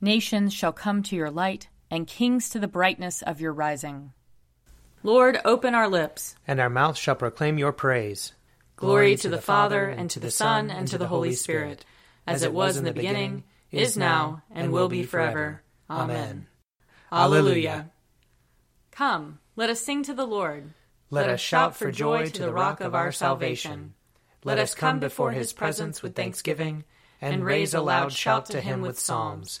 Nations shall come to your light, and kings to the brightness of your rising. Lord, open our lips, and our mouth shall proclaim your praise. Glory to the Father, and to the Son, and to the Holy Spirit, as it was in the beginning, is now, and will be forever. Amen. Alleluia. Come, let us sing to the Lord. Let us shout for joy to the rock of our salvation. Let us come before his presence with thanksgiving, and raise a loud shout to him with psalms.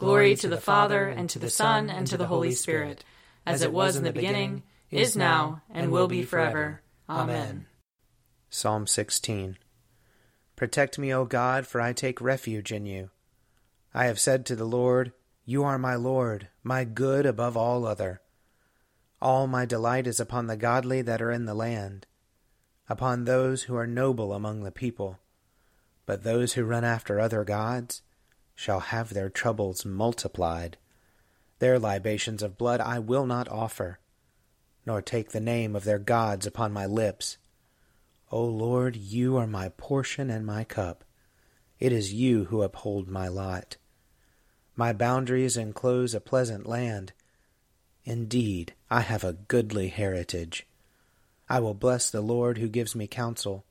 Glory to the Father, and to the Son, and to the Holy Spirit, as it was in the beginning, is now, and will be forever. Amen. Psalm 16 Protect me, O God, for I take refuge in you. I have said to the Lord, You are my Lord, my good above all other. All my delight is upon the godly that are in the land, upon those who are noble among the people. But those who run after other gods, shall have their troubles multiplied. Their libations of blood I will not offer, nor take the name of their gods upon my lips. O Lord, you are my portion and my cup. It is you who uphold my lot. My boundaries enclose a pleasant land. Indeed, I have a goodly heritage. I will bless the Lord who gives me counsel.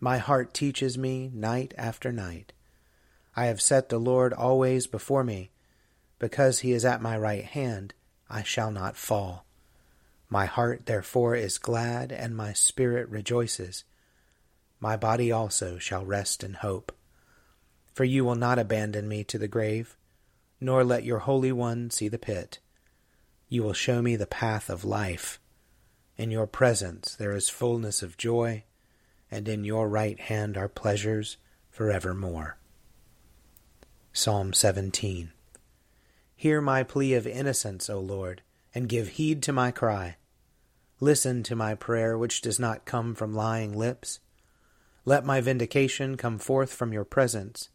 My heart teaches me night after night. I have set the Lord always before me. Because he is at my right hand, I shall not fall. My heart therefore is glad, and my spirit rejoices. My body also shall rest in hope. For you will not abandon me to the grave, nor let your Holy One see the pit. You will show me the path of life. In your presence there is fullness of joy, and in your right hand are pleasures forevermore. Psalm 17 Hear my plea of innocence, O Lord, and give heed to my cry. Listen to my prayer, which does not come from lying lips. Let my vindication come forth from your presence.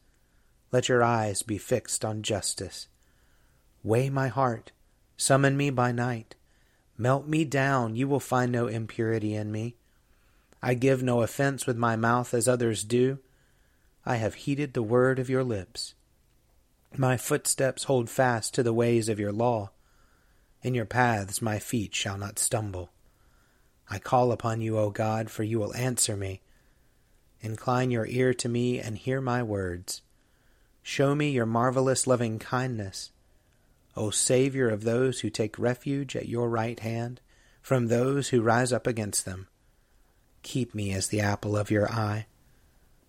Let your eyes be fixed on justice. Weigh my heart, summon me by night. Melt me down, you will find no impurity in me. I give no offense with my mouth as others do. I have heeded the word of your lips. My footsteps hold fast to the ways of your law. In your paths my feet shall not stumble. I call upon you, O God, for you will answer me. Incline your ear to me and hear my words. Show me your marvelous loving kindness. O Savior of those who take refuge at your right hand from those who rise up against them. Keep me as the apple of your eye.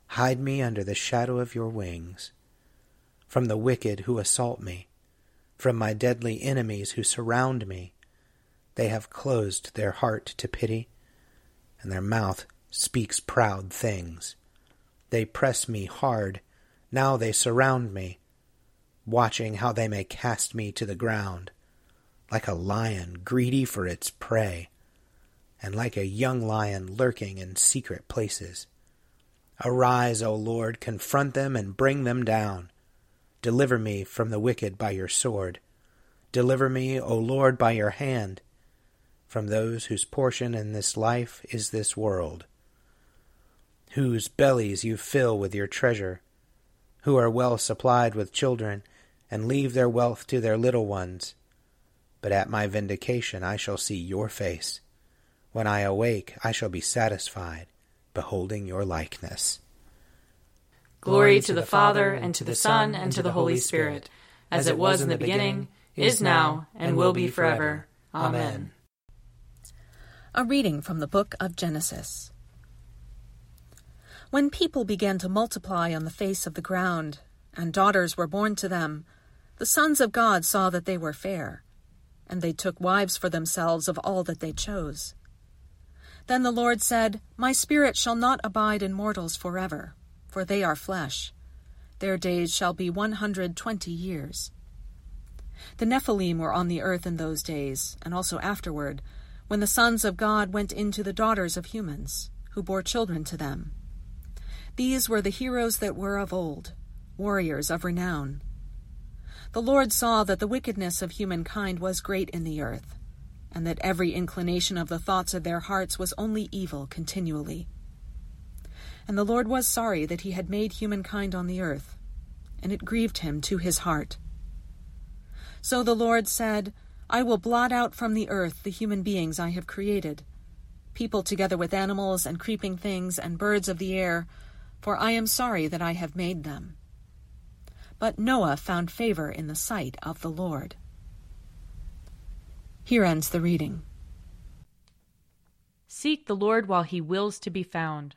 Hide me under the shadow of your wings from the wicked who assault me, from my deadly enemies who surround me. They have closed their heart to pity, and their mouth speaks proud things. They press me hard, now they surround me, watching how they may cast me to the ground, like a lion greedy for its prey, and like a young lion lurking in secret places. Arise, O Lord, confront them and bring them down. Deliver me from the wicked by your sword. Deliver me, O Lord, by your hand, from those whose portion in this life is this world, whose bellies you fill with your treasure, who are well supplied with children, and leave their wealth to their little ones. But at my vindication I shall see your face. When I awake, I shall be satisfied, beholding your likeness. Glory to the Father, and to the Son, and to the Holy Spirit, as it was in the beginning, is now, and will be forever. Amen. A reading from the book of Genesis. When people began to multiply on the face of the ground, and daughters were born to them, the sons of God saw that they were fair, and they took wives for themselves of all that they chose. Then the Lord said, My spirit shall not abide in mortals forever for they are flesh. Their days shall be one hundred twenty years. The Nephilim were on the earth in those days, and also afterward, when the sons of God went into the daughters of humans, who bore children to them. These were the heroes that were of old, warriors of renown. The Lord saw that the wickedness of humankind was great in the earth, and that every inclination of the thoughts of their hearts was only evil continually. And the Lord was sorry that he had made humankind on the earth, and it grieved him to his heart. So the Lord said, I will blot out from the earth the human beings I have created, people together with animals and creeping things and birds of the air, for I am sorry that I have made them. But Noah found favor in the sight of the Lord. Here ends the reading. Seek the Lord while he wills to be found.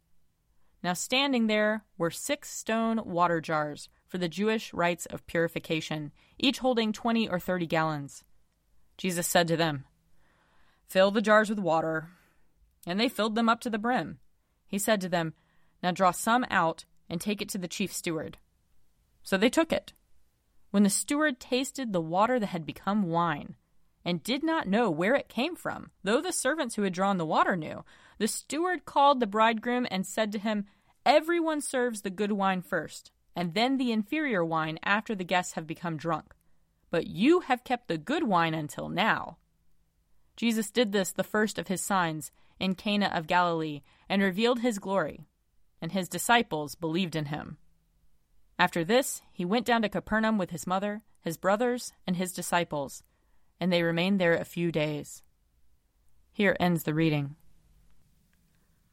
Now standing there were six stone water jars for the Jewish rites of purification, each holding twenty or thirty gallons. Jesus said to them, Fill the jars with water. And they filled them up to the brim. He said to them, Now draw some out and take it to the chief steward. So they took it. When the steward tasted the water that had become wine, and did not know where it came from, though the servants who had drawn the water knew, the steward called the bridegroom and said to him, Everyone serves the good wine first, and then the inferior wine after the guests have become drunk. But you have kept the good wine until now. Jesus did this, the first of his signs, in Cana of Galilee, and revealed his glory, and his disciples believed in him. After this, he went down to Capernaum with his mother, his brothers, and his disciples, and they remained there a few days. Here ends the reading.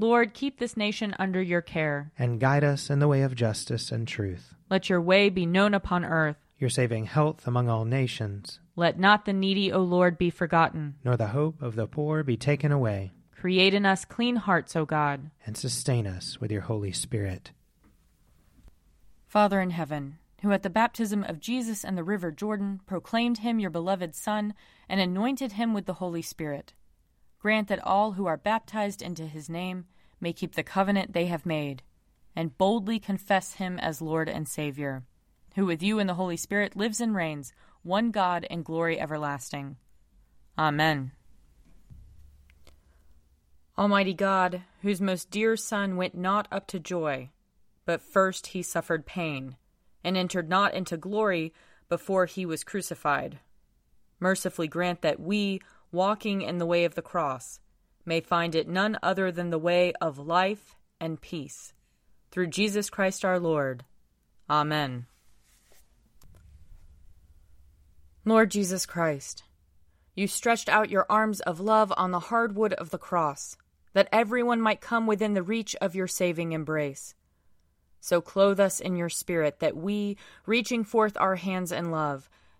Lord, keep this nation under your care. And guide us in the way of justice and truth. Let your way be known upon earth. Your saving health among all nations. Let not the needy, O Lord, be forgotten. Nor the hope of the poor be taken away. Create in us clean hearts, O God. And sustain us with your Holy Spirit. Father in heaven, who at the baptism of Jesus in the river Jordan proclaimed him your beloved Son and anointed him with the Holy Spirit, grant that all who are baptized into his name may keep the covenant they have made, and boldly confess him as Lord and Savior, who with you in the Holy Spirit lives and reigns, one God in glory everlasting. Amen. Almighty God, whose most dear Son went not up to joy, but first he suffered pain, and entered not into glory before he was crucified. Mercifully grant that we, walking in the way of the cross, may find it none other than the way of life and peace. Through Jesus Christ our Lord. Amen. Lord Jesus Christ, you stretched out your arms of love on the hard wood of the cross, that everyone might come within the reach of your saving embrace. So clothe us in your spirit, that we, reaching forth our hands in love,